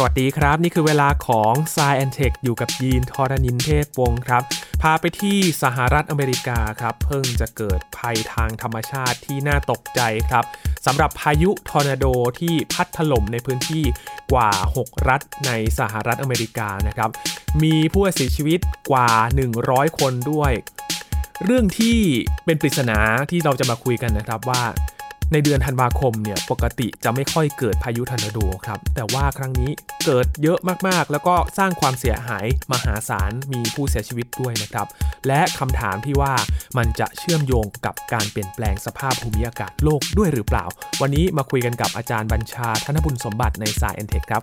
สวัสดีครับ นี่คือเวลาของ s ซแอนเทคอยู่กับยีนทอรานินเทพวงศ์ครับ พาไปที่สหรัฐอเมริกาครับ เพิ่งจะเกิดภัยทางธรรมชาติที่น่าตกใจครับสำหรับพายุทอร์นาโดที่พัดถล่มในพื้นที่กว่า 6 รัฐในสหรัฐอเมริกานะครับ มีผู้เสียชีวิตกว่า 100 คนด้วย เรื่องที่เป็นปริศนาที่เราจะมาคุยกันนะครับว่า ในเดือนธันวาคมเนี่ยปกติจะไม่ค่อยเกิดพายุทอร์นาโดครับแต่ว่าครั้งนี้เกิดเยอะมากๆ แล้วก็สร้างความเสียหายมหาศาลมีผู้เสียชีวิตด้วยนะครับ และคำถามที่ว่ามันจะเชื่อมโยงกับการเปลี่ยนแปลงสภาพภูมิอากาศโลกด้วยหรือเปล่า วันนี้มาคุยกันกับอาจารย์บัญชาธนบุญสมบัติในสายเอ็นเทคครับ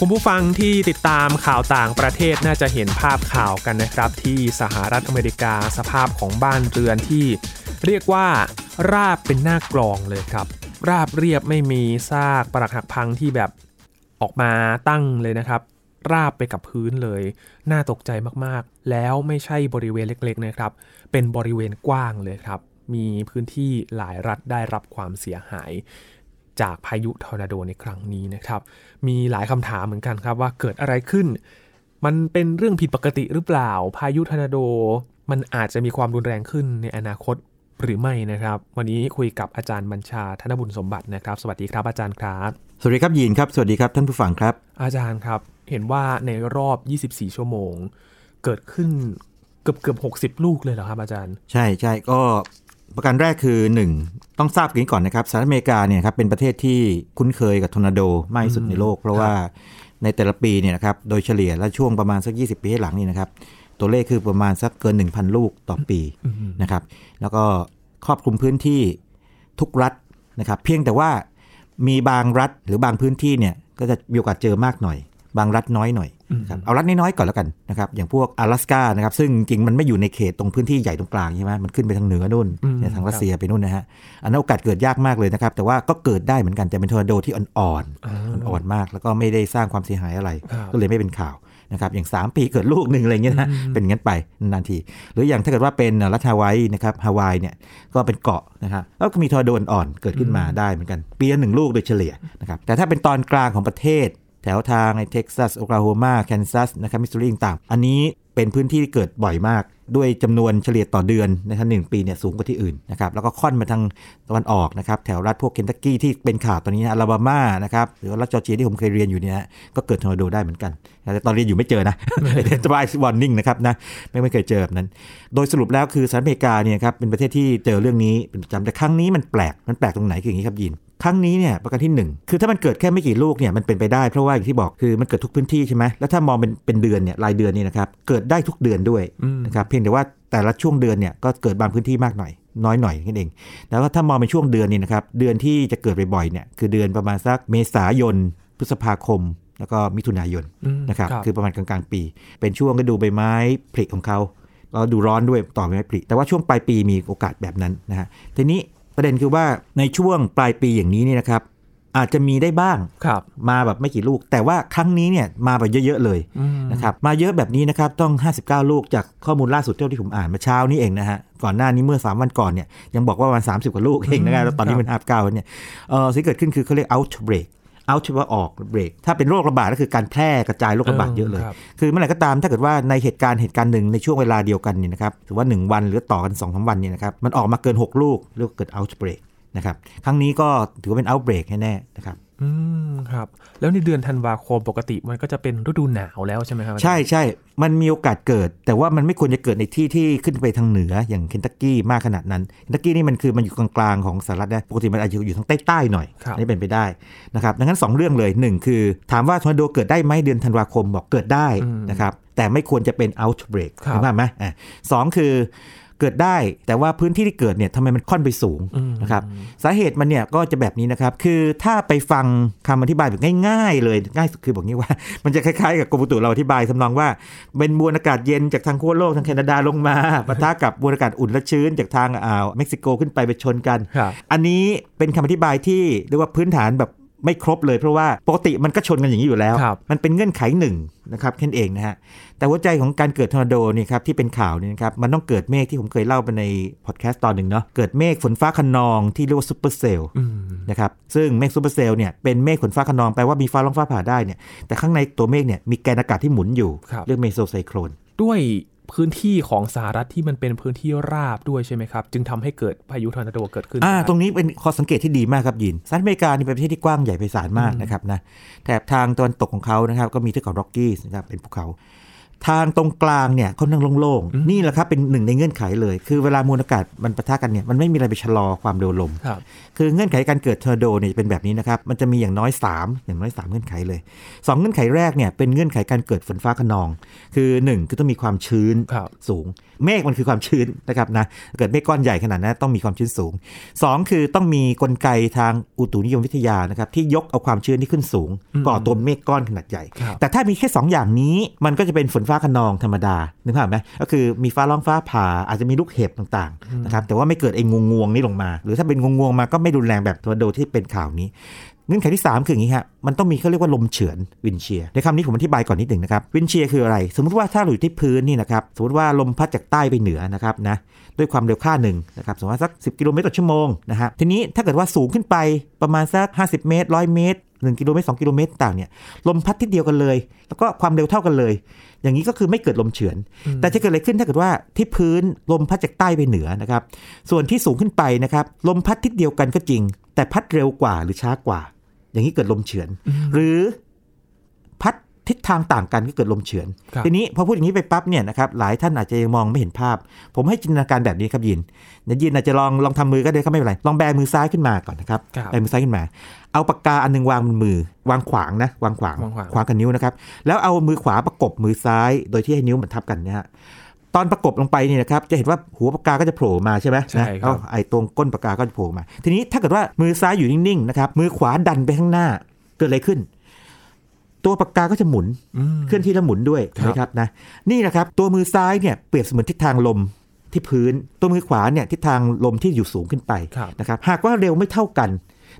คุณผู้ฟังที่ติดตามข่าวต่างประเทศน่าจะเห็นภาพข่าวกันนะครับ ที่สหรัฐอเมริกาสภาพของบ้านเรือนที่ เรียกว่าราบเป็นหน้ากลองเลยครับ ราบเรียบไม่มีซากปรักหักพังที่แบบออกมาตั้งเลยนะครับ ราบไปกับพื้นเลย น่าตกใจมากๆ แล้วไม่ใช่บริเวณเล็กๆนะครับ เป็นบริเวณกว้างเลยครับ มีพื้นที่หลายรัฐได้รับความเสียหาย จากพายุทอร์นาโดในครั้งนี้นะครับ มีหลายคำถามเหมือนกันครับว่าเกิดอะไรขึ้น มันเป็นเรื่องผิดปกติหรือเปล่า พายุทอร์นาโด มันอาจจะมีความรุนแรงขึ้นในอนาคตหรือไม่นะครับ วันนี้คุยกับอาจารย์บัญชาธนบุญสมบัตินะครับ สวัสดีครับอาจารย์ครับ สวัสดีครับยีนครับ สวัสดีครับท่านผู้ฟังครับ อาจารย์ครับ เห็นว่าในรอบ 24 ชั่วโมง เกิดขึ้นเกือบเกือบ60 ลูกเลยเหรอครับอาจารย์ ใช่ใช่ก็ ประการแรกคือ 1 ต้องทราบกันก่อนนะครับสหรัฐอเมริกาเนี่ยครับเป็นประเทศที่คุ้นเคยกับทอร์นาโดมากที่สุดในโลก เพราะว่าในแต่ละปีเนี่ยนะครับโดยเฉลี่ยและช่วงประมาณสัก 20 ปีให้หลังนี่นะครับตัวเลขคือประมาณสักเกิน 1,000 ลูกต่อปีนะครับแล้วก็ครอบคลุมพื้นที่ทุกรัฐนะครับเพียงแต่ว่ามีบางรัฐหรือบางพื้นที่เนี่ยก็จะมีโอกาสเจอมากหน่อย บางรัฐน้อยหน่อยครับเอารัฐน้อยๆก่อนแล้วกันนะครับอย่างพวก阿拉斯านะครับซึ่งจริงๆมันไม่อยู่ในเขตตรงพื้นที่ใหญ่ตรงกลางใช่ไหมมันขึ้นไปทางเหนือนู่น อืม เนี่ยทางรัสเซียไปนู่นนะฮะอันนั้นโอกาสเกิดยากมากเลยนะครับแต่ว่าก็เกิดได้เหมือนกันแต่เป็นทอร์นาโดที่อ่อน อ่า ๆอ่อนๆมาก แล้วก็ไม่ได้สร้างความเสียหายอะไร ครับ ก็เลยไม่เป็นข่าวนะครับอย่าง 3 ปีเกิดลูกหนึ่งอะไรเงี้ยนะเป็นอย่างนั้นไปนานที หรืออย่างถ้าเกิดว่าเป็นรัฐฮาวายนะครับฮาวายเนี่ยก็เป็นเกาะนะครับแล้วก็มีทอร์นาโดอ่อนๆเกิดขึ้นมาได้เหมือนกันปีละหนึ่งลูกโดยเฉลี่ยนะครับแต่ถ้าเป็นตอนกลางของประเทศ แ ถวทางในเท็กซัสโอคลาโฮมาแคนซัสนะครับมิสซูรีต่างๆ อันนี้เป็นพื้นที่ที่เกิดบ่อยมาก ด้วยจำนวนเฉลี่ยต่อเดือนในทั้งหนึ่งปีเนี่ยสูงกว่าที่อื่นนะครับแล้วก็ค่อนมาทางตะวันออกนะครับแถวรัฐพวกเคนตักกี้ที่เป็นข่าวตอนนี้นะอลาบามานะครับหรือว่ารัฐจอร์เจียที่ผมเคยเรียนอยู่เนี่ยก็เกิดทอร์นาโดได้เหมือนกัน แต่ตอนเรียนอยู่ไม่เจอนะสบาย warning นะครับนะไม่ไม่เคยเจอแบบนั้น โดยสรุปแล้วคือสหรัฐอเมริกาเนี่ยครับเป็นประเทศที่เจอเรื่องนี้เป็นประจำแต่ครั้งนี้มันแปลกมันแปลกตรงไหนคืออย่างนี้ครับยิน ครั้งนี้เนี่ยประการที่หนึ่งคือถ้ามันเกิดแค่ไม่กี่ลูกเนี่ยมันเป็นไปได้เพราะว่าอย่างที่บอกคือมันเกิดทุกพื้นที่ใช่ไหมแล้วถ้ามองเป็นเป็นเดือนเนี่ยรายเดือนนี่นะครับเกิดได้ทุกเดือนด้วยอืมนะครับเพียงแต่ว่าแต่ละช่วงเดือนเนี่ยก็เกิดบางพื้นที่มากหน่อย น้อยหน่อยนั่นเอง แล้วก็ถ้ามองเป็นช่วงเดือนนี่นะครับเดือนที่จะเกิดบ่อยๆเนี่ยคือเดือนประมาณสักเมษายน พฤษภาคมแล้วก็มิถุนายนอืมนะครับครับคือประมาณกลางๆปี เป็นช่วงฤดูใบไม้ผลิของเขาก็ดูร้อนด้วยต่อใบไม้ผลิแต่ว่าช่วงปลายปีมีโอกาสแบบนั้นนะฮะทีนี้ ประเด็นคือว่าในช่วงปลายปีอย่างนี้เนี่ยนะครับ อาจจะมีได้บ้างครับมาแบบไม่กี่ลูก แต่ว่าครั้งนี้เนี่ยมาแบบเยอะๆเลยอืมนะครับมาเยอะแบบนี้นะครับต้อง 59 ลูกจากข้อมูลล่าสุดเท่าที่ผมอ่านมาเช้านี้เองนะฮะก่อนหน้านี้เมื่อ 3 วันก่อนเนี่ยยังบอกว่าวัน 30 กว่าลูกเองนะครับแล้วตอนนี้มัน59แล้วเนี่ยเออสิ่งที่เกิดขึ้นคือเขาเรียก outbreak out ว่าออกเบรกถ้าเป็นโรคระบาดก็คือการแพร่กระจายโรคระบาดเยอะเลยครับคือเมื่อไหร่ก็ตามถ้าเกิดว่าในเหตุการณ์เหตุการณ์หนึ่งในช่วงเวลาเดียวกันเนี่ยนะครับถือว่า 1 วันหรือต่อกัน2อสวันเนี่ยนะครับมันออกมาเกิน 6 ลูกเรียกว่าเกิด outbreak นะครับครั้งนี้ก็ถือว่าเป็น outbreak แน่ๆนะครับ อืมครับ แล้วในเดือนธันวาคมปกติมันก็จะเป็นฤดูหนาวแล้วใช่ไหมครับอาจารย์ใช่ใช่มันมีโอกาสเกิด แต่ว่ามันไม่ควรจะเกิดในที่ที่ขึ้นไปทางเหนืออย่างเคนตักกี้มากขนาดนั้นเคนตักกี้นี่มันคือมันอยู่กลางๆของสหรัฐนะปกติมันอาจจะอยู่ทางใต้ๆหน่อยครับอันนี้เป็นไปได้นะครับดังนั้น 2 เรื่องเลย 1 คือ ถามว่าทอร์นาโดเกิดได้ไหมเดือนธันวาคมบอกเกิดได้นะครับแต่ไม่ควรจะเป็น outbreak ครับเห็นไหมอะสองคือ เกิดได้ แต่ว่าพื้นที่ที่เกิดเนี่ยทำไมมันค่อนไปสูงอืมนะครับสาเหตุมันเนี่ยก็จะแบบนี้นะครับ คือถ้าไปฟังคำอธิบายแบบง่าย ๆ เลยง่ายสุดคือบอกงี้ว่า มันจะคล้ายๆกับกรมอุตุเราอธิบายทำนองว่า เป็นมวลอากาศเย็นจากทางขั้วโลกทางแคนาดาลงมาปะทะกับมวลอากาศอุ่นและชื้นจากทางอ่าวเม็กซิโกขึ้นไปไปชนกันครับอันนี้เป็นคำอธิบายที่เรียกว่าพื้นฐานแบบ ไม่ครบเลยเพราะว่าปกติมันก็ชนกันอย่างนี้อยู่แล้วครับมันเป็นเงื่อนไขหนึ่งนะครับแค่นั้นเองนะฮะแต่หัวใจของการเกิดทอร์นาโดเนี่ยครับที่เป็นข่าวเนี่ยนะครับมันต้องเกิดเมฆที่ผมเคยเล่าไปในพอดแคสต์ตอนหนึ่งเนาะเกิดเมฆฝนฟ้าคะนองที่เรียกว่า supercell อืมนะครับซึ่งเมฆ supercell เนี่ยเป็นเมฆฝนฟ้าคะนองแปลว่ามีฟ้าร้องฟ้าผ่าได้เนี่ยแต่ข้างในตัวเมฆเนี่ยมีแกนอากาศที่หมุนอยู่ครับเรียก mesocycloneด้วย พื้นที่ของสหรัฐที่มันเป็นพื้นที่ราบด้วยใช่ไหมครับ จึงทำให้เกิดพายุทอร์นาโดเกิดขึ้นอ่าได้ตรงนี้เป็นข้อสังเกตที่ดีมากครับยินสหรัฐอเมริกานี่เป็นประเทศที่กว้างใหญ่ไพศาลมากนะครับนะแถบทางตะวันตกของเขานะครับก็มีเทือกเขาร็อกกี้นะครับเป็นภูเขา ทางตรงกลางเนี่ยค่อนข้างโล่งๆ นี่แหละครับเป็นหนึ่งในเงื่อนไขเลย คือเวลามวลอากาศมันปะทะกันเนี่ยมันไม่มีอะไรไปชะลอความเร็วลมครับคือเงื่อนไขการเกิดทอร์นาโดเนี่ยเป็นแบบนี้นะครับมันจะมีอย่างน้อย 3 อย่างน้อย 3 เงื่อนไขเลย 2 เงื่อนไขแรกเนี่ยเป็นเงื่อนไขการเกิดฝนฟ้าขนอง คือ 1 คือต้องมีความชื้นครับสูง เมฆมันคือความชื้นนะครับนะเกิดเมฆก้อนใหญ่ขนาดนั้นต้องมีความชื้นสูง 2 คือต้องมีกลไกทางอุตุนิยมวิทยานะครับที่ยกเอาความชื้นที่ขึ้นสูงก่อตัวเมฆก้อนขนาดใหญ่ครับแต่ถ้ามีแค่ 2 อย่างนี้มันก็จะเป็นฝนฟ้าคะนองธรรมดานึกภาพไหมก็คือมีฟ้าร้องฟ้าผ่าอาจจะมีลูกเห็บต่างๆนะครับแต่ว่าไม่เกิดไอ้งวงงวงๆนี่ลงมา หรือถ้าเป็นงวงงวงๆมาก็ไม่รุนแรงแบบทอร์นาโดที่เป็นข่าวนี้เงื่อนไขที่ 3 คืออย่างนี้ฮะ มันต้องมีเขาเรียกว่าลมเฉือน wind shear ในคำนี้ผมอธิบายก่อนนิดหนึ่งนะครับ wind shear คืออะไร สมมุติว่าถ้าเราอยู่ที่พื้นนี่นะครับ สมมติว่าลมพัดจากใต้ไปเหนือนะครับนะ ด้วยความเร็วค่าหนึ่งนะครับ สมมติว่าสัก 10 กิโลเมตรต่อชั่วโมงนะฮะ ทีนี้ถ้าเกิดว่าสูงขึ้นไปประมาณสัก 50 เมตร 100 เมตร 1กิโลเมตร2กิโลเมตรต่างเนี่ยลมพัดทิศเดียวกันเลย แล้วก็ความเร็วเท่ากันเลย อย่างนี้ก็คือไม่เกิดลมเฉือน แต่จะเกิดอะไรขึ้นถ้าเกิดว่าที่พื้นลมพัดจากใต้ไปเหนือนะครับ ส่วนที่สูงขึ้นไปนะครับลมพัดทิศเดียวกันก็จริง แต่พัดเร็วกว่าหรือช้ากว่า อย่างนี้เกิดลมเฉือน หรือพัด ทิศทางต่างกันก็เกิดลมเฉือนครับทีนี้พอพูดอย่างนี้ไปปั๊บเนี่ยนะครับหลายท่านอาจจะยังมองไม่เห็นภาพ ผมให้จินตนาการแบบนี้ครับยินเดี๋ยวยินอาจจะลองลองทำมือก็ได้ก็ไม่เป็นไรลองแบมือซ้ายขึ้นมาก่อนนะครับครับแบมือซ้ายขึ้นมา เอาปากกาอันหนึงวางบนมือ วางขวางนะวางขวางวางขวางขวางกับนิ้วนะครับแล้วเอามือขวาประกบมือซ้าย โดยที่ให้นิ้วมันทับกันนะฮะตอนประกบลงไปนี่นะครับจะเห็นว่าหัวปากกาก็จะโผล่มาใช่ไหมใช่ครับนะเอาไอ้ตรงก้นปากกาก็จะโผล่มา ทีนี้ถ้าเกิดว่ามือซ้ายอยู่นิ่งๆนะครับมือขวาดันไปข้างหน้าเกิดอะไรขึ้น ตัวปากกาก็จะหมุนอืมเคลื่อนที่แล้วหมุนด้วยครับนะครับนะนี่นะครับตัวมือซ้ายเนี่ยเปรียบเสมือนทิศทางลมที่พื้น ตัวมือขวาเนี่ยทิศทางลมที่อยู่สูงขึ้นไปครับนะครับหากว่าเร็วไม่เท่ากัน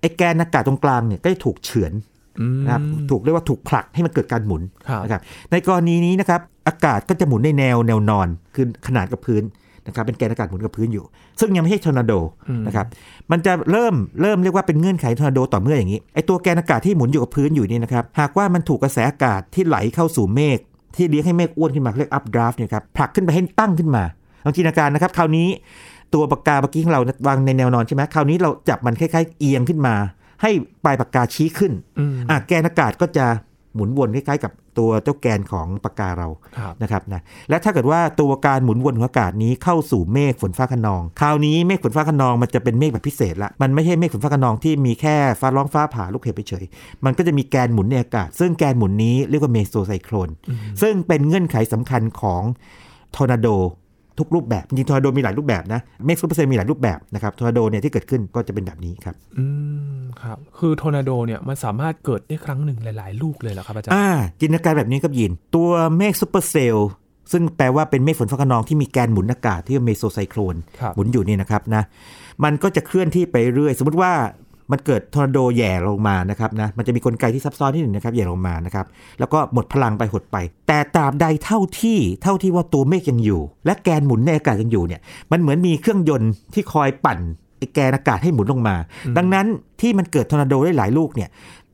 ไอ้แกนอากาศตรงกลางเนี่ยก็จะถูกเฉือนอืมนะครับถูกเรียกว่าถูกผลักให้มันเกิดการหมุนครับนะครับในกรณีนี้นะครับอากาศก็จะหมุนในแนวแนวนอนคือขนานกับพื้น นะครับเป็นแกนอากาศหมุนกับพื้นอยู่ ซึ่งยังไม่ใช่ทอร์นาโดนะครับมันจะเริ่มเริ่มเรียกว่าเป็นเงื่อนไขทอร์นาโดต่อเมื่ออย่างนี้ไอ้ตัวแกนอากาศที่หมุนอยู่กับพื้นอยู่นี่นะครับหากว่ามันถูกกระแสอากาศที่ไหลเข้าสู่เมฆที่เลี้ยงให้เมฆอ้วนขึ้นมาเรียกอัพดราฟเนี่ยครับผลักขึ้นไปให้ตั้งขึ้นมาลองจินตนาการนะครับคราวนี้ตัวปากกาเมื่อกี้ของเราวางในแนวนอนใช่ไหมคราวนี้เราจับมันคล้ายๆเอียงขึ้นมา ให้ปลายปากกาชี้ขึ้นอืมอะแกนอากาศก็จะ หมุนวนคล้ายๆกับตัวเจ้าแกนของปากกาเราครับนะครับนะและถ้าเกิดว่าตัวการหมุนวนของอากาศนี้เข้าสู่เมฆฝนฟ้าคะนอง คราวนี้เมฆฝนฟ้าคะนองมันจะเป็นเมฆแบบพิเศษละมันไม่ใช่เมฆฝนฟ้าคะนองที่มีแค่ฟ้าร้องฟ้าผ่าลูกเห็บไปเฉยมันก็จะมีแกนหมุนในอากาศ ซึ่งแกนหมุนนี้เรียกว่า mesocyclone ซึ่งเป็นเงื่อนไขสำคัญของทอร์นาโด ทุกรูปแบบ จริงๆทอร์นาโดมีหลายรูปแบบนะเมฆ supercell มีหลายรูปแบบนะครับทอร์นาโดเนี่ยที่เกิดขึ้นก็จะเป็นแบบนี้ครับอืมครับคือทอร์นาโดเนี่ยมันสามารถเกิดได้ครั้งหนึ่งหลาย ๆ ลูกเลยเหรอครับอาจารย์อ่าจินตนาการแบบนี้ครับยิน ตัวเมฆ supercell ซึ่งแปลว่าเป็นเมฆฝนฟ้าคะนองที่มีแกนหมุนอากาศที่เรียกว่า mesocyclone ครับหมุนอยู่นี่นะครับนะมันก็จะเคลื่อนที่ไปเรื่อย สมมติว่า มันเกิดทอร์นาโดแหย่ลงมานะครับนะมันจะมีกลไกที่ซับซ้อนที่หนึ่งนะครับแหย่ลงมานะครับแล้วก็หมดพลังไปหดไป แต่ตราบใดเท่าที่เท่าที่ว่าตัวเมฆยังอยู่ และแกนหมุนในอากาศยังอยู่เนี่ยมันเหมือนมีเครื่องยนต์ที่คอยปั่นไอ้แกนอากาศให้หมุนลงมา ดังนั้นที่มันเกิดทอร์นาโดได้หลายลูกเนี่ย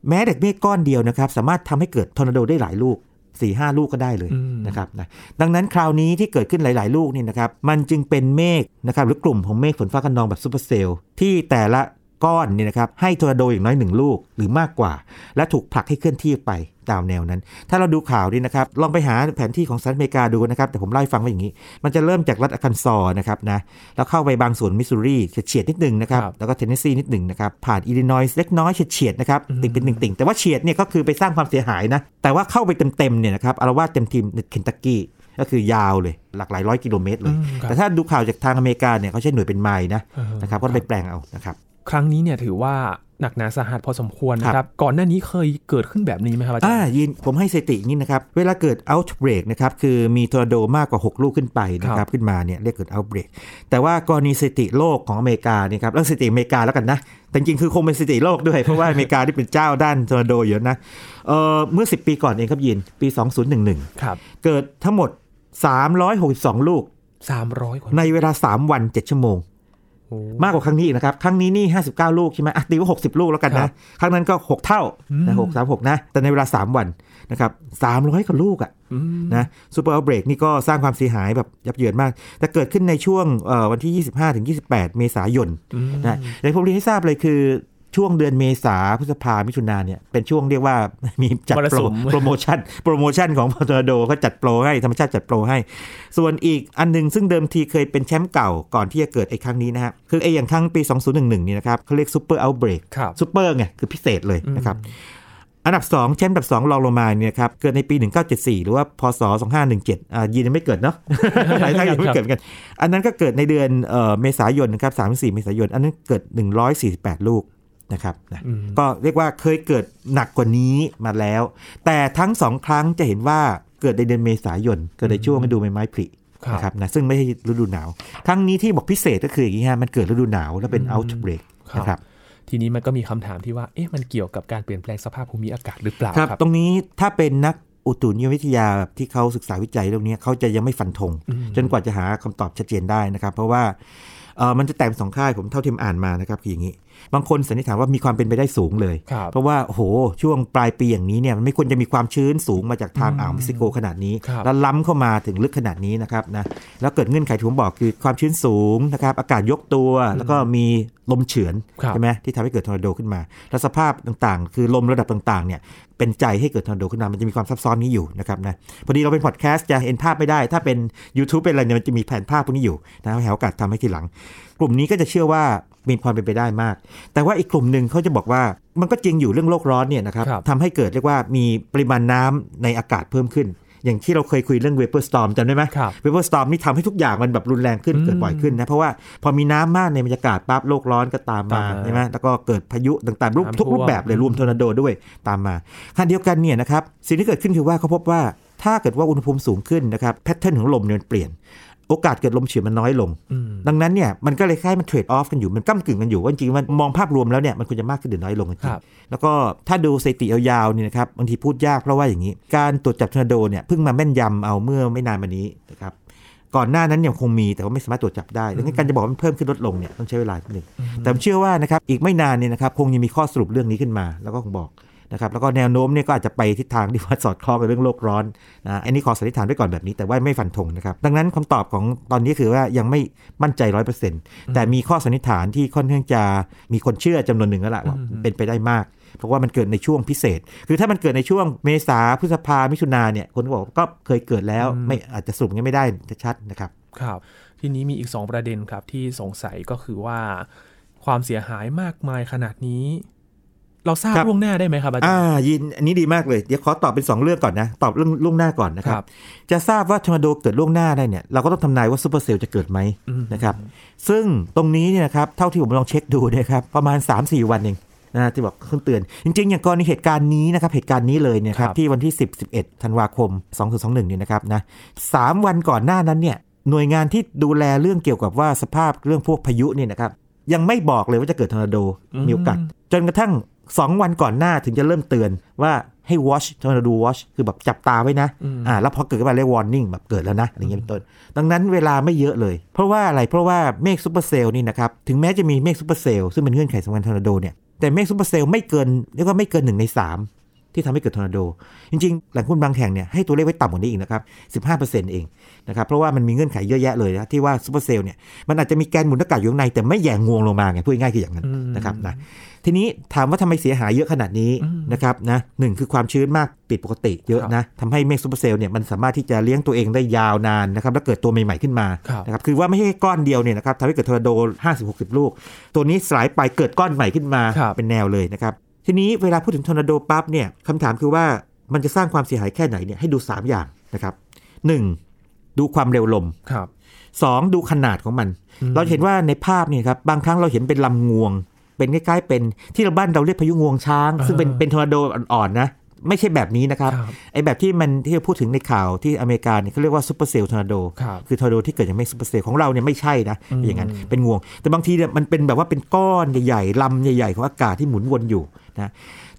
แม้แต่เมฆก้อนเดียวนะครับสามารถทำให้เกิดทอร์นาโดได้หลายลูกสี่ห้าลูกก็ได้เลยอืมนะครับนะดังนั้นคราวนี้ที่เกิดขึ้นหลาย ๆ ลูกนี่นะครับมันจึงเป็นเมฆนะครับหรือกลุ่มของเมฆฝนฟ้าคะนองแบบ supercell ที่แต่ละ ก้อนเนี่ยนะครับให้ทอร์นาโดอย่างน้อยหนึ่งลูกหรือมากกว่า และถูกผลักให้เคลื่อนที่ไปตามแนวนั้น ถ้าเราดูข่าวนี่นะครับ ลองไปหาแผนที่ของสหรัฐอเมริกาดูนะครับ แต่ผมเล่าให้ฟังว่าอย่างนี้ มันจะเริ่มจากรัฐอาร์คันซอนะครับนะ แล้วเข้าไปบางส่วนมิสซูรีเฉียดๆนิดนึงนะครับครับ แล้วก็เทนเนสซีนิดหนึ่งนะครับ ผ่านอิลลินอยส์เล็กน้อยเฉียดๆนะครับ ติ่งเป็นติ่งๆแต่ว่าเฉียดเนี่ยก็คือไปสร้างความเสียหายนะ แต่ว่าเข้าไปเต็มๆเนี่ยนะครับอาละวาดเต็มที่ในเคนตักกี้ก็คือยาวเลยหลักหลายร้อยกิโลเมตรเลยอืมครับแต่ถ้าดูข่าวจากทางอเมริกาเนี่ยเขาใช้หน่วยเป็นไมล์นะเออนะครับก็ไปแปลงเอานะครับ ครั้งนี้เนี่ยถือว่าหนักหนาสาหัสพอสมควรนะครับ ก่อนหน้านี้เคยเกิดขึ้นแบบนี้ไหมครับอาจารย์ อ่ายินผมให้สถิติอย่างนี้นะครับ เวลาเกิด outbreak นะครับ คือมีทอร์นาโดมากกว่า 6 ลูกขึ้นไปนะครับครับขึ้นมาเนี่ยเรียกเกิด outbreak แต่ว่ากรณีสถิติโลกของอเมริกาเนี่ยครับแล้วสถิติอเมริกาแล้วกันนะ แต่จริงๆคือคงเป็นสถิติโลกด้วย เพราะว่าอเมริกาที่เป็นเจ้าด้านทอร์นาโดเยอะนะเอ่อเมื่อ 10 ปีก่อนเองครับยินปี 2011ครับเกิดทั้งหมด 362 ลูกสามร้อยกว่าในเวลา 3 วัน 7 ชั่วโมงโอ้ มากกว่าครั้งนี้อีกนะครับ ครั้งนี้นี่ 59 ลูกใช่ไหมอะตีว่า 60 ลูกแล้วกันนะครับครั้งนั้นก็ 6 เท่าอืมนะ6 3 6นะ แต่ในเวลา 3 วันนะครับ300กว่าลูกอะอืมนะ super outbreak นี่ก็สร้างความเสียหายแบบยับเยินมาก แต่เกิดขึ้นในช่วงเอ่อวันที่ 25ถึง28 เมษายนอืมนะในผมเรียนให้ทราบเลยคือ ช่วงเดือนเมษาพฤษภามิถุนาเนี่ยเป็นช่วงเรียกว่ามีจัดโปรมรสุมโปรโมชั่นโปรโมชั่นของทอร์นาโดเขาจัดโปรให้ธรรมชาติจัดโปรให้ ส่วนอีกอันหนึงซึ่งเดิมทีเคยเป็นแชมป์เก่าก่อนที่จะเกิดไอ้ครั้งนี้นะฮะคือไอ้อย่างครั้งปี 2011นี่นะครับเขาเรียก super outbreak ครับซูเปอร์ไงคือพิเศษเลยนะครับอันดับ 2 แชมป์อันดับ 2 รองลงมาเนี่ยครับ เกิดในปี 1974 หรือว่าพศ 2517 อ่ายีนยังไม่เกิดเนาะหลายท่านยังไม่เกิดเหมือนกัน อันนั้นก็เกิดในเดือนเอ่อเมษายนนะครับ 3-4 เมษายน อันนั้นเกิด 148 ลูก นะครับนะอืมก็เรียกว่าเคยเกิดหนักกว่านี้มาแล้ว แต่ทั้งสองครั้งจะเห็นว่าเกิดในเดือนเมษายน เกิดในช่วงฤดูใบไม้ผลิครับนะครับนะซึ่งไม่ใช่ฤดูหนาว ครั้งนี้ที่บอกพิเศษก็คืออย่างนี้ฮะมันเกิดฤดูหนาวแล้วเป็น outbreak ครับนะครับทีนี้มันก็มีคำถามที่ว่าเอ๊ะมันเกี่ยวกับการเปลี่ยนแปลงสภาพภูมิอากาศหรือเปล่าครับครับ ตรงนี้ถ้าเป็นนักอุตุนิยมวิทยาที่เขาศึกษาวิจัยเรื่องนี้เขาจะยังไม่ฟันธงอืมจนกว่าจะหาคำตอบชัดเจนได้นะครับ เพราะว่าเอ่อมันจะแตกเป็นสองค่ายผมเท่าที่ผมอ่านมานะครับคืออย่างนี้ บางคนสันนิษฐานว่ามีความเป็นไปได้สูงเลยครับเพราะว่าโอ้โหช่วงปลายปีอย่างนี้เนี่ยมันไม่ควรจะมีความชื้นสูงมาจากทางอ่าวเม็กซิโกขนาดนี้ครับแล้วล้ำเข้ามาถึงลึกขนาดนี้นะครับนะแล้วเกิดเงื่อนไขที่ผมบอกคือความชื้นสูงนะครับอากาศยกตัวแล้วก็มีลมเฉือนครับใช่ไหมที่ทำให้เกิดทอร์นาโดขึ้นมา แล้วสภาพต่างๆ คือลมระดับต่างๆเนี่ยเป็นใจให้เกิดทอร์นาโดขึ้นมา มันจะมีความซับซ้อนนี้อยู่นะครับนะพอดีเราเป็นพอดแคสต์จะเห็นภาพไม่ได้ ถ้าเป็น YouTube เป็นอะไรเนี่ยมันจะมีแผนภาพพวกนี้อยู่นะให้โอกาสทำให้ทีหลัง กลุ่มนี้ก็จะเชื่อว่า มีความเป็นไปได้มาก แต่ว่าอีกกลุ่มหนึ่งเขาจะบอกว่ามันก็จริงอยู่เรื่องโลกร้อนเนี่ยนะครับครับทำให้เกิดเรียกว่ามีปริมาณน้ำในอากาศเพิ่มขึ้น อย่างที่เราเคยคุยเรื่อง vapor storm จำได้ไหมครับ vapor storm นี่ทำให้ทุกอย่างมันแบบรุนแรงขึ้นอืมเกิดบ่อยขึ้นนะเพราะว่าพอมีน้ำมากในบรรยากาศปั๊บโลกร้อนก็ตามมาตามมาใช่ไหมแล้วก็เกิดพายุต่างๆรูปน้ำทุกรูปท่วมแบบเลยรวมทอร์นาโดด้วยตามมาขณะเดียวกันเนี่ยนะครับสิ่งที่เกิดขึ้นคือว่าเขาพบว่าถ้าเกิดว่าอุณหภูมิสูงขึ้นนะครับ pattern ของลมเนี่ยมันเปลี่ยน โอกาสเกิดลมเฉือนมันน้อยลงอืมดังนั้นเนี่ยมันก็เลยคล้ายมัน trade-off กันอยู่มันก้ำกึ่งกันอยู่ว่าจริงๆมันมองภาพรวมแล้วเนี่ยมันควรจะมากขึ้นหรือน้อยลงกันจริคงรับแล้วก็ถ้าดูสถิติยาวๆเนี่ยนะครับบางทีพูดยากเพราะว่าอย่างนี้ การตรวจจับทอร์นาโดเนี่ยเพิ่งมาแม่นยำเอาเมื่อไม่นานมานี้นะครับก่อนหน้านั้นยังคงมีแต่ว่าไม่สามารถตรวจจับได้ดังนั้นการจะบอกว่ามันเพิ่มขึ้นลดลงเนี่ยต้องใช้เวลานิดนึงแต่ผมเชื่อว่านะครับอีกไม่นานเนี่ยนะครับคงยังมีข้อสรุปเรื่องนี้ขึ้นมา แล้วก็คงบอก นะครับแล้วก็แนวโน้มเนี่ยก็อาจจะไปทิศทางที่ว่าสอดคล้องกับเรื่องโลกร้อนนะอันนี้ขอสันนิษฐานไว้ก่อนแบบนี้แต่ว่าไม่ฟันธงนะครับ ดังนั้นคำตอบของตอนนี้คือว่ายังไม่มั่นใจร้อยเปอร์เซ็นต์แต่มีข้อสันนิษฐานที่ค่อนข้างจะมีคนเชื่อจำนวนหนึ่งแล้วล่ะว่าเป็นไปได้มาก เพราะว่ามันเกิดในช่วงพิเศษ คือถ้ามันเกิดในช่วงเมษาพฤษภามิถุนาเนี่ยคนก็บอกก็เคยเกิดแล้วอืมไม่อาจจะสรุปงั้นไม่ได้ชัดนะครับครับทีนี้มีอีก 2 ประเด็นครับที่สงสัยก็คือว่า ความเสียหายมากมายขนาดนี้ เราทราบครับล่วงหน้าได้ไหมครับอาจารย์ อ่ายินอันนี้ดีมากเลยเดี๋ยวขอตอบเป็น2เรื่องก่อนนะตอบเรื่องล่วงหน้าก่อนนะครับครับจะทราบว่าทอร์นาโดเกิดล่วงหน้าได้เนี่ยเราก็ต้องทำนายว่า supercell จะเกิดไหมอืมนะครับซึ่งตรงนี้เนี่ยนะครับเท่าที่ผมลองเช็คดูเนี่ยนะครับประมาณ 3-4 วันเองนะที่บอกขึ้นเตือน จริง ๆ อย่างกรณีเหตุการณ์นี้นะครับ เหตุการณ์นี้เลยเนี่ยครับครับที่วันที่ 10 11 ธันวาคม 2021เนี่ยนะครับนะสามวันก่อนหน้านั้นเนี่ยหน่วยงานที่ดูแลเรื่องเกี่ยวกับว่าสภาพเรื่องพวกพายุเนี่ยนะครับยังไม่บอกเลยว่าจะเกิดทอร์นาโดมีโอกาสจนกระทั่ง 2 วันก่อนหน้าถึงจะเริ่มเตือนว่าให้ watch tornado watch คือแบบจับตาไว้นะอืมอ่าแล้วพอเกิดขึ้นมาเรียก warning แบบเกิดแล้วนะอะไรเงี้ยเป็นต้น ดังนั้นเวลาไม่เยอะเลย เพราะว่าอะไรเพราะว่าเมฆ supercell นี่นะครับ ถึงแม้จะมีเมฆ supercell ซึ่งเป็นเงื่อนไขสำคัญทอร์นาโดเนี่ยแต่เมฆ supercell ไม่เกินเรียกว่าไม่เกินหนึ่งในสามที่ทำให้เกิดทอร์นาโด จริงๆ แหล่งข้อมูลบางแห่งเนี่ยให้ตัวเลขไว้ต่ำกว่านี้อีกนะครับ 15%เองนะครับ เพราะว่ามันมีเงื่อนไขเยอะแยะเลยนะที่ว่า supercell เนี่ยมันอาจจะมีแกนหมุนอากาศอยู่ข้างในแต่ไม่แหย่งงวงลงมาไงพูดง่ายๆคืออย่างนั้นอืมนะครับนะ ทีนี้ถามว่าทำไมเสียหายเยอะขนาดนี้อืมนะครับนะหนึ่งคือความชื้นมากผิดปกติเยอะนะทำให้เมฆ supercell เนี่ยมันสามารถที่จะเลี้ยงตัวเองได้ยาวนานนะครับแล้วเกิดตัวใหม่ๆขึ้นมาครับนะครับคือว่าไม่ใช่ก้อนเดียวเนี่ยนะครับทำให้เกิดทอร์นาโด 50-60 ลูก ตัวนี้สลายไปเกิดก้อนใหม่ขึ้นมาครับเป็นแนวเลยนะครับทีนี้เวลาพูดถึงทอร์นาโดปั๊บเนี่ยคำถามคือว่ามันจะสร้างความเสียหายแค่ไหนเนี่ยให้ดู 3 อย่างนะครับ 1. ดูความเร็วลมครับ 2. ดูขนาดของมันอืมเราจะเห็นว่าในภาพเนี่ยครับบางครั้งเราเห็นเป็นลำงวง เป็นคล้ายๆเป็นที่เราบ้านเราเรียกพายุงวงช้าง ซึ่งเป็นอ่าเป็นทอร์นาโดอ่อนๆนะไม่ใช่แบบนี้นะครับครับไอ้แบบที่มันที่เราพูดถึงในข่าวที่อเมริกาเนี่ยเขาเรียกว่า supercell tornado ครับคือทอร์นาโดที่เกิดจากเมฆ supercell ของเราเนี่ยไม่ใช่นะอืมอย่างนั้น เป็นงวง แต่บางทีเนี่ยมันเป็นแบบว่าเป็นก้อนใหญ่ๆลำใหญ่ๆ ของอากาศที่หมุนวนอยู่นะ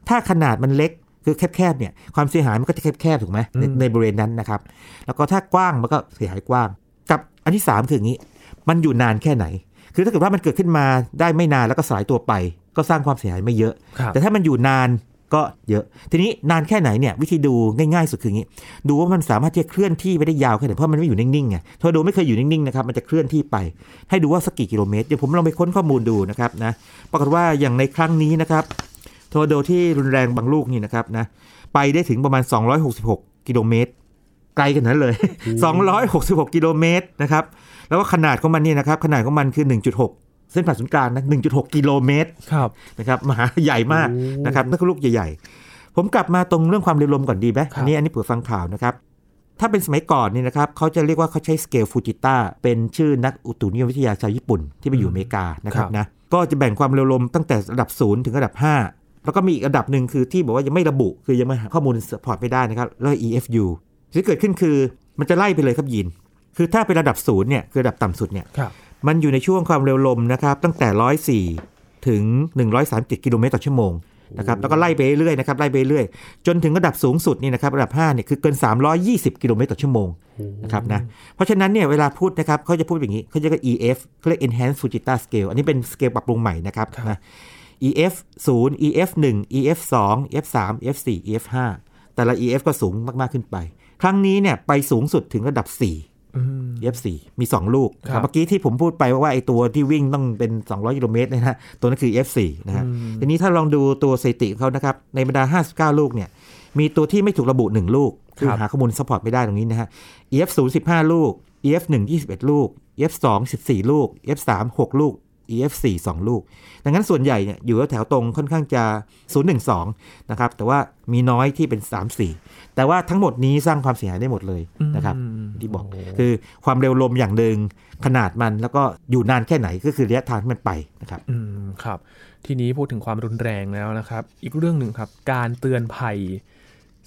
ถ้าขนาดมันเล็กคือแคบๆเนี่ยความเสียหายมันก็จะแคบๆถูกไหมในในบริเวณนั้นนะครับ แล้วก็ถ้ากว้างมันก็เสียหายกว้าง กับอันที่สามคืออย่างนี้ มันอยู่นานแค่ไหน คือถ้าเกิดว่ามันเกิดขึ้นมาได้ไม่นานแล้วก็สลายตัวไป ก็สร้างความเสียหายไม่เยอะครับแต่ถ้ามันอยู่นานก็เยอะ ทีนี้นานแค่ไหนเนี่ยวิธีดูง่ายๆสุดคืออย่างนี้ ดูว่ามันสามารถที่จะเคลื่อนที่ไปได้ยาวแค่ไหนเพราะมันไม่อยู่นิ่งๆไงทอร์นาโดไม่เคยอยู่นิ่งๆนะครับมันจะเคลื่อนที่ไป ให้ดูว่าสักกี่กิโลเมตรเดี๋ยวผมลองไปค้นข้อมูลดูนะครับนะปรากฏว่าอย่างในครั้งนี้นะครับทอร์นาโดที่รุนแรงบางลูกนี่นะครับนะไปได้ถึงประมาณ 266 กิโลเมตรไกลขนาดนั้นเลย 266 กิโลเมตรนะครับ แล้วก็ขนาดของมันเนี่ยนะครับ ขนาดของมันคือ 1.6 เส้นผ่านศูนย์กลางนะ1.6 กิโลเมตรครับนะครับมหาใหญ่มากโอ้นะครับนั่นก็ลูกใหญ่ๆ ผมกลับมาตรงเรื่องความเร็วลมก่อนดีไหมครับอันนี้อันนี้เผื่อฟังข่าวนะครับถ้าเป็นสมัยก่อนเนี่ยนะครับเขาจะเรียกว่าเขาใช้สเกลฟูจิต้าเป็นชื่อนักอุตุนิยมวิทยาชาวญี่ปุ่นที่ไปอยู่อเมริกานะครับนะก็จะแบ่งความเร็วลมตั้งแต่ระดับ 0 ถึงระดับ 5 แล้วก็มีอีกระดับหนึ่งคือที่บอกว่ายังไม่ระบุ คือยังไม่หาข้อมูล support ไม่ได้นะครับแล้ว EFU ที่เกิดขึ้นคือมันจะไล่ไปเลยครับยิน คือถ้าเป็นระดับศูนย์เนี่ยคือระดับต่ำสุดเนี่ยครับมันอยู่ในช่วงความเร็วลมนะครับตั้งแต่ 104 ถึง 130 กิโลเมตรต่อชั่วโมงนะครับแล้วก็ไล่ไปเรื่อยๆนะครับไล่ไปเรื่อยจนถึงระดับสูงสุดนี่นะครับระดับ5เนี่ยคือเกิน 320 กิโลเมตรต่อชั่วโมงนะครับนะเพราะฉะนั้นเนี่ยเวลาพูดนะครับเขาจะพูดอย่างนี้เขาจะเรียก EF เขาเรียก Enhanced Fujita Scale อันนี้เป็นสเกลปรับปรุงใหม่นะครับนะ EF 0 EF 1 EF 2 EF 3 EF 4 EF 5แต่ละ EF ก็สูงมากๆขึ้นไป ครั้งนี้เนี่ยไปสูงสุดถึงระดับ4อืม F4 มี 2 ลูกครับเมื่อกี้ที่ผมพูดไปว่าไอ้ตัวที่วิ่งต้องเป็น 200กิโลเมตรเนยนะฮะตัวนั้นคือ F4 นะฮะทีนี้ถ้าลองดูตัวสถิติของเขานะครับ ในบรรดา 59 ลูกเนี่ยมีตัวที่ไม่ถูกระบุ 1 ลูก คือครับหาข้อมูล support ไม่ได้ตรงนี้นะฮะ EF0 15 ลูก EF1 21 ลูก EF2 14 ลูก EF3 6 ลูก EF4 2 ลูก ดังนั้นส่วนใหญ่เนี่ยอยู่แถวๆตรงค่อนข้างจะ 012 นะครับ แต่ว่ามีน้อยที่เป็น 3 4 แต่ว่าทั้งหมดนี้สร้างความเสียหายได้หมดเลยนะครับอืมที่บอกโคือความเร็วลมอย่างหนึ่งขนาดมันแล้วก็อยู่นานแค่ไหนก็คือระยะทางที่มันไปนะครับอืมครับ ทีนี้พูดถึงความรุนแรงแล้วนะครับ อีกเรื่องหนึ่งครับ การเตือนภัย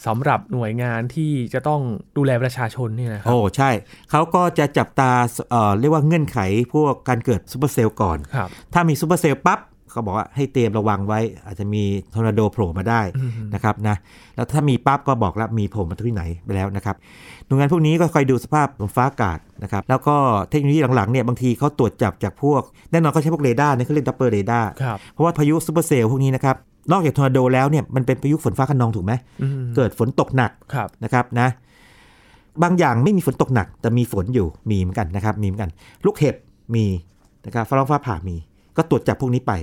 สำหรับหน่วยงานที่จะต้องดูแลประชาชนเนี่ยนะครัโอ้ใช่ เขาก็จะจับตาเอ่อเรียกว่าเงื่อนไขพวกการเกิด supercell ก่อนครับถ้ามี supercell ปั๊บเขาบอกว่าให้เตรียมระวังไว้ อาจจะมีทอร์นาโดโผล่มาได้อืมนะครับนะแล้วถ้ามีปั๊บก็บอกแล้วมีโผล่มาที่ไหนไปแล้วนะครับหน่วยงานพวกนี้ก็คอยดูสภาพลมฟ้าอากาศนะครับแล้วก็เทคโนโลยีหลังๆเนี่ยบางทีเขาตรวจจับจากพวก แน่นอนเขาใช้พวกเรดาร์เนี่ยเขาเรียก Doppler เรดาร์ครับเพราะว่าพายุ supercell พวกนี้นะครับ นอกจากทอร์นาโดแล้วเนี่ยมันเป็นพายุฝนฟ้าคะนองถูกไหมอืมเกิดฝนตกหนักครับนะครับนะ บางอย่างไม่มีฝนตกหนัก แต่มีฝนอยู่มีเหมือนกันนะครับ มีเหมือนกัน ลูกเห็บมีนะครับฟ้าร้องฟ้าผ่ามี ก็ตรวจจับพวกนี้ไป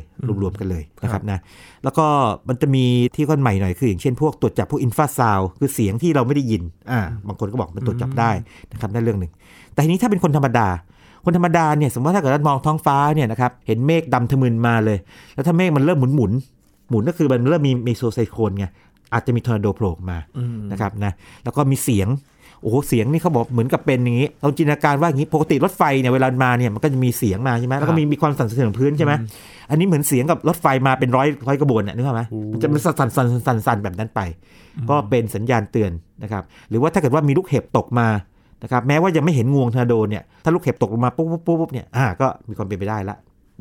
รวมๆกันเลยนะครับนะแล้วก็มันจะมีที่ค่อนใหม่หน่อยคืออย่างเช่นพวกตรวจจับพวก infrasound คือเสียงที่เราไม่ได้ยินอ่าบางคนก็บอกมันตรวจจับได้นะครับนั่นเรื่องหนึ่ง แต่ทีนี้ถ้าเป็นคนธรรมดาคนธรรมดาเนี่ยสมมติว่าถ้าเกิดเรามองท้องฟ้าเนี่ยนะครับเห็นเมฆดำทะมึนมาเลย แล้วถ้าเมฆมันเริ่มหมุนหมุนๆ หมุนก็คือมันเริ่มมี mesocyclone ไงอาจจะมีทอร์นาโดโผล่ออกมาอืมนะครับนะแล้วก็มีเสียงโอ้โหเสียงนี่เขาบอกเหมือนกับเป็นอย่างนี้เราจินตนาการว่าอย่างนี้ปกติรถไฟเนี่ยเวลามาเนี่ยมันก็จะมีเสียงมาใช่ไหมแล้วก็มีมีความสั่นสะเทือนของพื้นใช่ไหมอันนี้เหมือนเสียงกับรถไฟมาเป็นร้อยร้อยกระบวนน่ะนึกภาพไหมมันจะมันสั่นสั่นสั่นสั่นสั่นแบบนั้นไป ก็เป็นสัญญาณเตือนนะครับหรือว่าถ้าเกิดว่ามีลูกเห็บตกมานะครับแม้ว่ายังไม่เห็นงวงทอร์นาโดเนี่ยถ้าลูกเห็บตกลงมาปุ๊บปุ๊บปุ๊บปุ๊บเนี่ยอ่าก็มีความเป็นไปได้ละ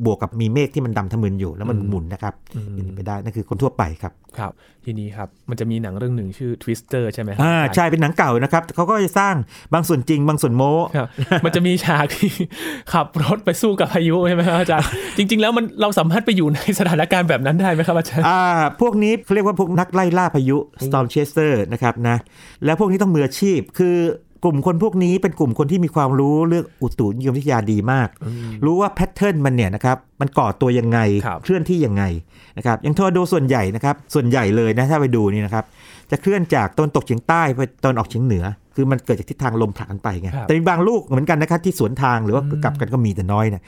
บวกกับมีเมฆที่มันดำทะมึนอยู่แล้วมันหมุนนะครับเป็นไปได้นั่นคือคนทั่วไปครับครับ ทีนี้ครับมันจะมีหนังเรื่องหนึ่งชื่อ Twister ใช่ไหมครับอ่าจรย์ใช่เป็นหนังเก่านะครับเขาก็จะสร้างบางส่วนจริงบางส่วนโม้ครับมันจะมีฉากที่ขับรถไปสู้กับพายุใช่ไหมครับอาจารย์จริง ๆ แล้วมันเราสามารถไปอยู่ในสถานการณ์แบบนั้นได้ไหมครับอาจารย์อ่าพวกนี้เขาเรียกว่าพวกนักไล่ล่าพายุ storm chaser นะครับนะแล้วพวกนี้ต้องมืออาชีพคือ กลุ่มคนพวกนี้เป็นกลุ่มคนที่มีความรู้เรื่องอุตุนิยมวิทยาดีมาก รู้ว่า pattern มันเนี่ยนะครับมันก่อตัวยังไงครับเคลื่อนที่ยังไงนะครับอย่างทอร์นาโดส่วนใหญ่นะครับส่วนใหญ่เลยนะถ้าไปดูนี่นะครับจะเคลื่อนจากตะวันตกเฉียงใต้ไปตะวันออกเฉียงเหนือ คือมันเกิดจากทิศทางลมผลักกันไปไงครับแต่มีบางลูกเหมือนกันนะครับที่สวนทางหรือว่ากลับกันก็มีแต่น้อยนะ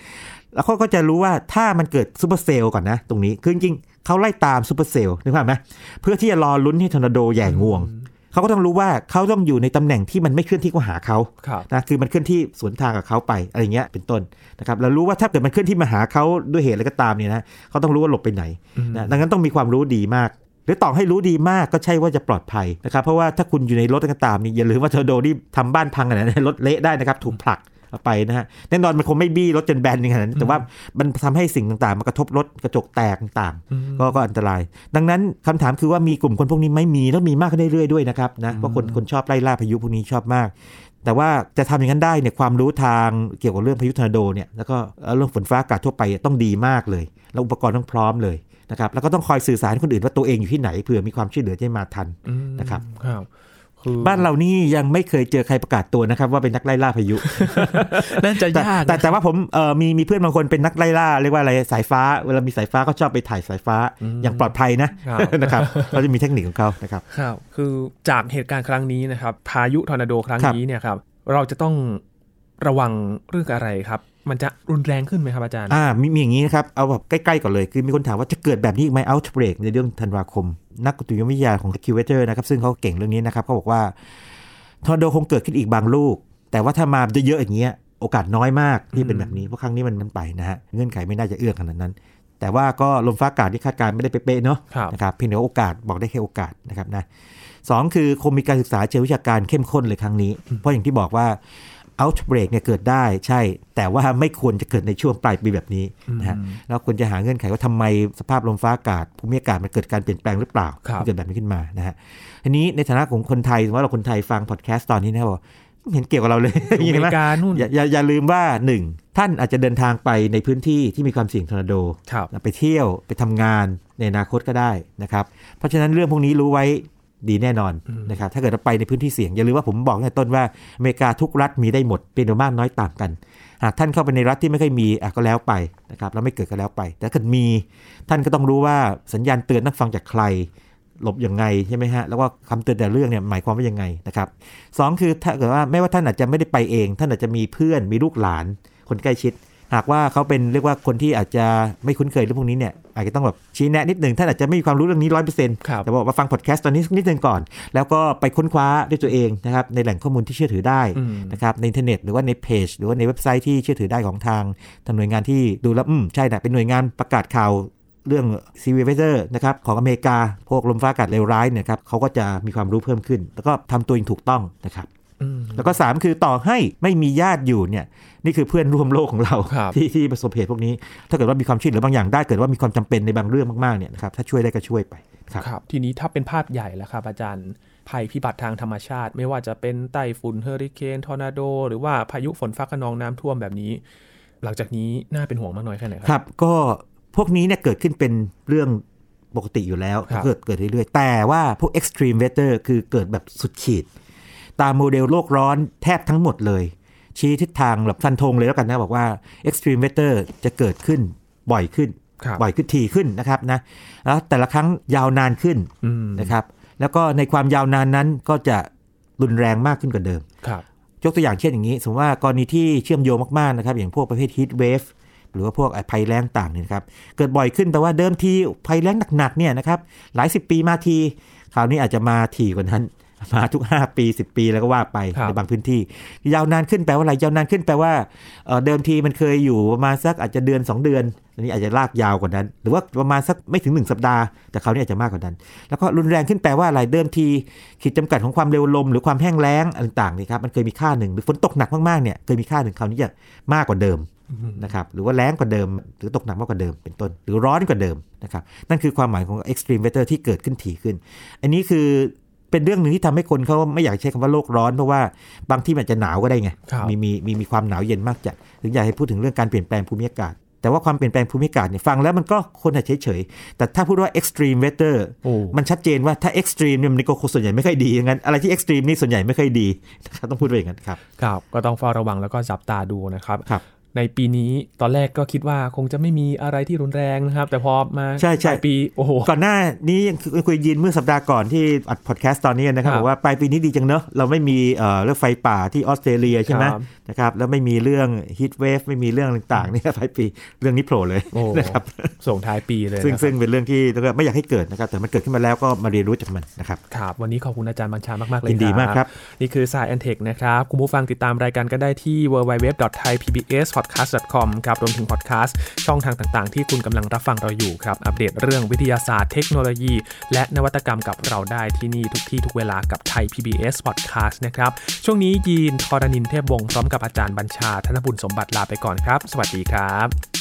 แล้วเขาก็จะรู้ว่าถ้ามันเกิด supercell ก่อนนะ ตรงนี้คือจริงๆเขาไล่ตาม supercell นึกภาพไหมเพื่อที่จะรอลุ้นให้ทอร์นาโดแหย่งวง เขาก็ต้องรู้ว่าเขาต้องอยู่ในตำแหน่งที่มันไม่เคลื่อนที่เข้าหาเขาครับนะคือมันเคลื่อนที่สวนทางกับเขาไปอะไรเงี้ยเป็นต้นนะครับแล้วรู้ว่าถ้าเกิดมันเคลื่อนที่มาหาเขาด้วยเหตุอะไรก็ตามเนี่ยนะเขาต้องรู้ว่าหลบไปไหนนะดังนั้นต้องมีความรู้ดีมากหรือต่อให้รู้ดีมากก็ใช่ว่าจะปลอดภัยนะครับเพราะว่าถ้าคุณอยู่ในรถก็ตามนี่อย่าลืมว่าทอร์นาโดนี่ทำบ้านพังขนาดนั้นรถเละได้นะครับถูกผลักเอา ไปนะฮะแน่นอนมันคงไม่บี้รถจนแบนอย่างนั้นแต่ว่ามันทำให้สิ่งต่างๆ มากระทบรถกระจกแตกต่างๆ ก็ก็อันตราย ดังนั้นคำถามคือว่ามีกลุ่มคนพวกนี้ไหม่มีแล้วมีมากขึ้นเรื่อยๆด้วยนะครับนะเพราะคนคนชอบไล่ล่าพายุพวกนี้ชอบมากแต่ว่าจะทำอย่างนั้นได้เนี่ยความรู้ทางเกี่ยวกับเรื่องพายุทอร์นาโดเนี่ยแล้วก็เรื่องฝนฟ้าอากาศทั่วไปต้องดีมากเลย แล้วอุปกรณ์ต้องพร้อมเลยนะครับแล้วก็ต้องคอยสื่อสารให้คนอื่นว่าตัวเองอยู่ที่ไหนเผื่อมีความช่วยเหลือจะมาทันอืมนะครับครับคือ บ้านเรานี่ยังไม่เคยเจอใครประกาศตัวนะครับ ว่าเป็นนักไล่ล่าพายุน่าจะแต่ยากแต่นะแต่ว่าผมเอ่อมีมีเพื่อนบางคนเป็นนักไล่ล่าเรียกว่าอะไรสายฟ้าเวลามีสายฟ้าก็ชอบไปถ่ายสายฟ้าอย่างปลอดภัยนะครับนะครับเขาจะมีเทคนิคของเขานะครับครับ คือจากเหตุการณ์ครั้งนี้นะครับพายุทอร์นาโดครั้งครับนี้เนี่ยครับเราจะต้อง ระวังเรื่องอะไรครับ มันจะรุนแรงขึ้นไหมครับอาจารย์ อ่ามีมีอย่างนี้นะครับ เอาแบบใกล้ๆก่อนเลย คือมีคนถามว่าจะเกิดแบบนี้อีกไหม outbreak ในเดือนธันวาคม นักอุตุนิยมวิทยาของ a c c u v a t o r นะครับ ซึ่งเขาเก่งเรื่องนี้นะครับเขาบอกว่าทอร์นาโดคงเกิดขึ้นอีกบางลูก แต่ว่าถ้ามาเยอะๆอย่างเงี้ยโอกาสน้อยมากที่เป็นแบบนี้ เพราะครั้งนี้มันมันไปนะฮะ เงื่อนไขไม่น่าจะเอื้อขนาดนั้น แต่ว่าก็ลมฟ้าอากาศที่คาดการณ์ไม่ได้เป๊ะๆเนาะครับนะครับเพียงแต่ว่าโอกาสบอกได้แค่โอกาสนะครับนะสองคือคงมีการศึกษาเชิงวิชาการเข้มข้นเลยครั้งนี้ เพราะอย่างที่บอกว่า outbreak เนี่ยเกิดได้ใช่ แต่ว่าไม่ควรจะเกิดในช่วงปลายปีแบบนี้นะฮะแล้วควรจะหาเงื่อนไขว่าทำไมสภาพลมฟ้าอากาศภูมิอากาศมันเกิดการเปลี่ยนแปลงหรือเปล่าครับที่เกิดแบบนี้ขึ้นมานะฮะทีนี้ในฐานะของคนไทยสมมติว่าเราคนไทยฟังพอดแคสต์ตอนนี้นะครับบอกไม่เห็นเกี่ยวกับเราเลยอเมเห็นไหมริกานู่นอย่าอย่าอย่าลืมว่าหนึ่งท่านอาจจะเดินทางไปในพื้นที่ที่มีความเสี่ยงทอร์นาโดครับไปเที่ยวไปทำงานในอนาคตก็ได้นะครับ เพราะฉะนั้นเรื่องพวกนี้รู้ไว้ ดีแน่นอนนะครับถ้าเกิดเราไปในพื้นที่เสี่ยง อย่าลืมว่าผมบอกตั้งแต่ต้นว่าอเมริกาทุกรัฐมีได้หมดเป็นมากน้อยต่างกัน หากท่านเข้าไปในรัฐที่ไม่ค่อยมีอะก็แล้วไปนะครับแล้วไม่เกิดก็แล้วไป แต่ถ้าเกิดมีท่านก็ต้องรู้ว่าสัญญาณเตือนเนี่ยฟังจากใครหลบยังไงใช่ไหมฮะแล้วก็คำเตือนแต่ละเรื่องเนี่ยหมายความว่ายังไงนะครับสองคือถ้าเกิดว่าไม่ว่าท่านอาจจะไม่ได้ไปเอง ท่านอาจจะมีเพื่อนมีลูกหลานคนใกล้ชิด หากว่าเขาเป็นเรียกว่าคนที่อาจจะไม่คุ้นเคยเรื่องพวกนี้เนี่ยอาจจะต้องแบบชี้แนะนิดหนึ่งท่านอาจจะไม่มีความรู้เรื่องนี้ร้อยเปอร์เซ็นต์ครับแต่บอกว่าฟังพอดแคสต์ตอนนี้สักนิดหนึ่งก่อน แล้วก็ไปค้นคว้าด้วยตัวเองนะครับในแหล่งข้อมูลที่เชื่อถือได้อืมนะครับในอินเทอร์เน็ตหรือว่าในเพจหรือว่าในเว็บไซต์ที่เชื่อถือได้ของทางทางหน่วยงานที่ดูแล้วอืมใช่นะเป็นหน่วยงานประกาศข่าวเรื่อง severe weather นะครับของอเมริกาพวกลมฟ้าอากาศเลวร้ายเนี่ยครับเขาก็จะมีความรู้เพิ่มขึ้น แล้วก็ทำตัวเองถูกต้องนะครับอืม แล้วก็ 3 คือต่อให้ไม่มีญาติอยู่เนี่ยนี่คือเพื่อนร่วมโลกของเราครับที่ที่ประสบเหตุพวกนี้ ถ้าเกิดว่ามีความช่วยเหลือบางอย่างได้เกิดว่ามีความจำเป็นในบางเรื่องมากๆเนี่ยนะครับถ้าช่วยได้ก็ช่วยไปครับครับทีนี้ถ้าเป็นภาพใหญ่แล้วครับอาจารย์ภัยพิบัติทางธรรมชาติ ไม่ว่าจะเป็นไต้ฝุ่นเฮอริเคนทอร์นาโด หรือว่าพายุฝนฟ้าคะนองน้ำท่วมแบบนี้ หลังจากนี้น่าเป็นห่วงมากน้อยแค่ไหนคครับรับ ก็พวกนี้เนี่ยเกิดขึ้นเป็นเรื่องปกติอยู่แล้วครับเกิดเกิดเรื่อยๆ แต่ว่าพวก extreme weather คือเกิดแบบสุดขีด ตามโมเดลโลกร้อนแทบทั้งหมดเลย ชี้ทิศทางแบบฟันธงเลยแล้วกันนะ บอกว่า extreme weather จะเกิดขึ้นบ่อยขึ้นครับบ่อยขึ้นทีขึ้นนะครับนะแล้วแต่ละครั้งยาวนานขึ้นอืมนะครับ แล้วก็ในความยาวนานนั้นก็จะรุนแรงมากขึ้นกว่าเดิมครับยกตัวอย่างเช่นอย่างนี้ สมมติว่ากรณีที่เชื่อมโยงมากๆนะครับ อย่างพวกประเภท heat wave หรือว่าพวกไอ้ภัยแล้งต่างเนี่ยนะครับ เกิดบ่อยขึ้นแปลว่าเดิมทีภัยแล้งหนักๆเนี่ยนะครับ หลายสิบปีมาที คราวนี้อาจจะมาทีกว่านั้น มาทุก 5 ปี 10 ปีแล้วก็ว่าไปครับในบางพื้นที่ ยาวนานขึ้นแปลว่าอะไรยาวนานขึ้นแปลว่าเอ่อเดิมทีมันเคยอยู่ประมาณสักอาจจะเดือน 2 เดือนอันนี้อาจจะลากยาวกว่านั้น หรือว่าประมาณสักไม่ถึง 1 สัปดาห์ แต่คราวนี้อาจจะมากกว่านั้น แล้วก็รุนแรงขึ้นแปลว่าอะไรเดิมทีขีดจำกัดของความเร็วลมหรือความแห้งแล้งอะไรต่างๆนี่ครับมันเคยมีค่าหนึ่งหรือฝนตกหนักมากๆเนี่ยเคยมีค่าหนึ่งคราวนี้จะมากกว่าเดิมนะครับหรือว่าแล้งกว่าเดิม หรือตกหนักมากกว่าเดิมเป็นต้น หรือร้อนกว่าเดิมนะครับนั่นคือความหมายของ extreme weather ที่เกิดขึ้นถี่ขึ้น อันนี้คือ เป็นเรื่องหนึ่งที่ทำให้คนเขาไม่อยากใช้คำว่าโลกร้อนเพราะว่าบางที่มันอาจจะหนาวก็ได้ไงครับมีมีมีมีความหนาวเย็นมากจัดถึงอยากให้พูดถึงเรื่องการเปลี่ยนแปลงภูมิอากาศ แต่ว่าความเปลี่ยนแปลงภูมิอากาศเนี่ยฟังแล้วมันก็คนอาจเฉยๆแต่ถ้าพูดว่า extreme weather โอ้มันชัดเจนว่าถ้า extreme เนี่ยมันก็ส่วนใหญ่ไม่ค่อยดีอย่างนั้นอะไรที่ extreme นี่ส่วนใหญ่ไม่ค่อยดีนะครับต้องพูดไปอย่างนั้นครับครับก็ต้องเฝ้าระวังแล้วก็จับตาดูนะครับครับ ในปีนี้ตอนแรกก็คิดว่าคงจะไม่มีอะไรที่รุนแรงนะครับ แต่พอมาใช่ใช่ปลายปีโอ้โหก่อนหน้านี้ยังคุยยินเมื่อสัปดาห์ก่อนที่อัดพอดแคสต์ตอนนี้นะครับครับบอกว่าปลายปีนี้ดีจังเนอะเราไม่มีเอ่อเรื่องไฟป่าที่ออสเตรเลียใช่ไหมครับนะครับแล้วไม่มีเรื่องฮีทเวฟไม่มีเรื่องต่างๆเนี่ยปลายปีเรื่องนี้โผล่เลยโอ้นะครับส่งท้ายปีเลยซึ่งนะครับซึ่งเป็นเรื่องที่เราก็ไม่อยากให้เกิดนะครับแต่มันเกิดขึ้นมาแล้วก็มาเรียนรู้จากมันนะครับครับวันนี้ขอบคุณอาจารย์บัญชามากๆเลยยินดีมากครับนี่คือ Science and Tech นะครับคุณผู้ฟังติดตามรายการก็ได้ที่ podcast.com ครับรวมถึงพอดแคสต์ช่องทางต่างๆ ที่คุณกำลังรับฟังเราอยู่ครับ อัปเดตเรื่องวิทยาศาสตร์เทคโนโลยี และนวัตกรรมกับเราได้ที่นี่ทุกที่ทุกเวลากับไทย PBS Podcast นะครับ ช่วงนี้ยีนทอรานินเทพวงศ์พร้อมกับอาจารย์บัญชา ธนบุญสมบัติลาไปก่อนครับ สวัสดีครับ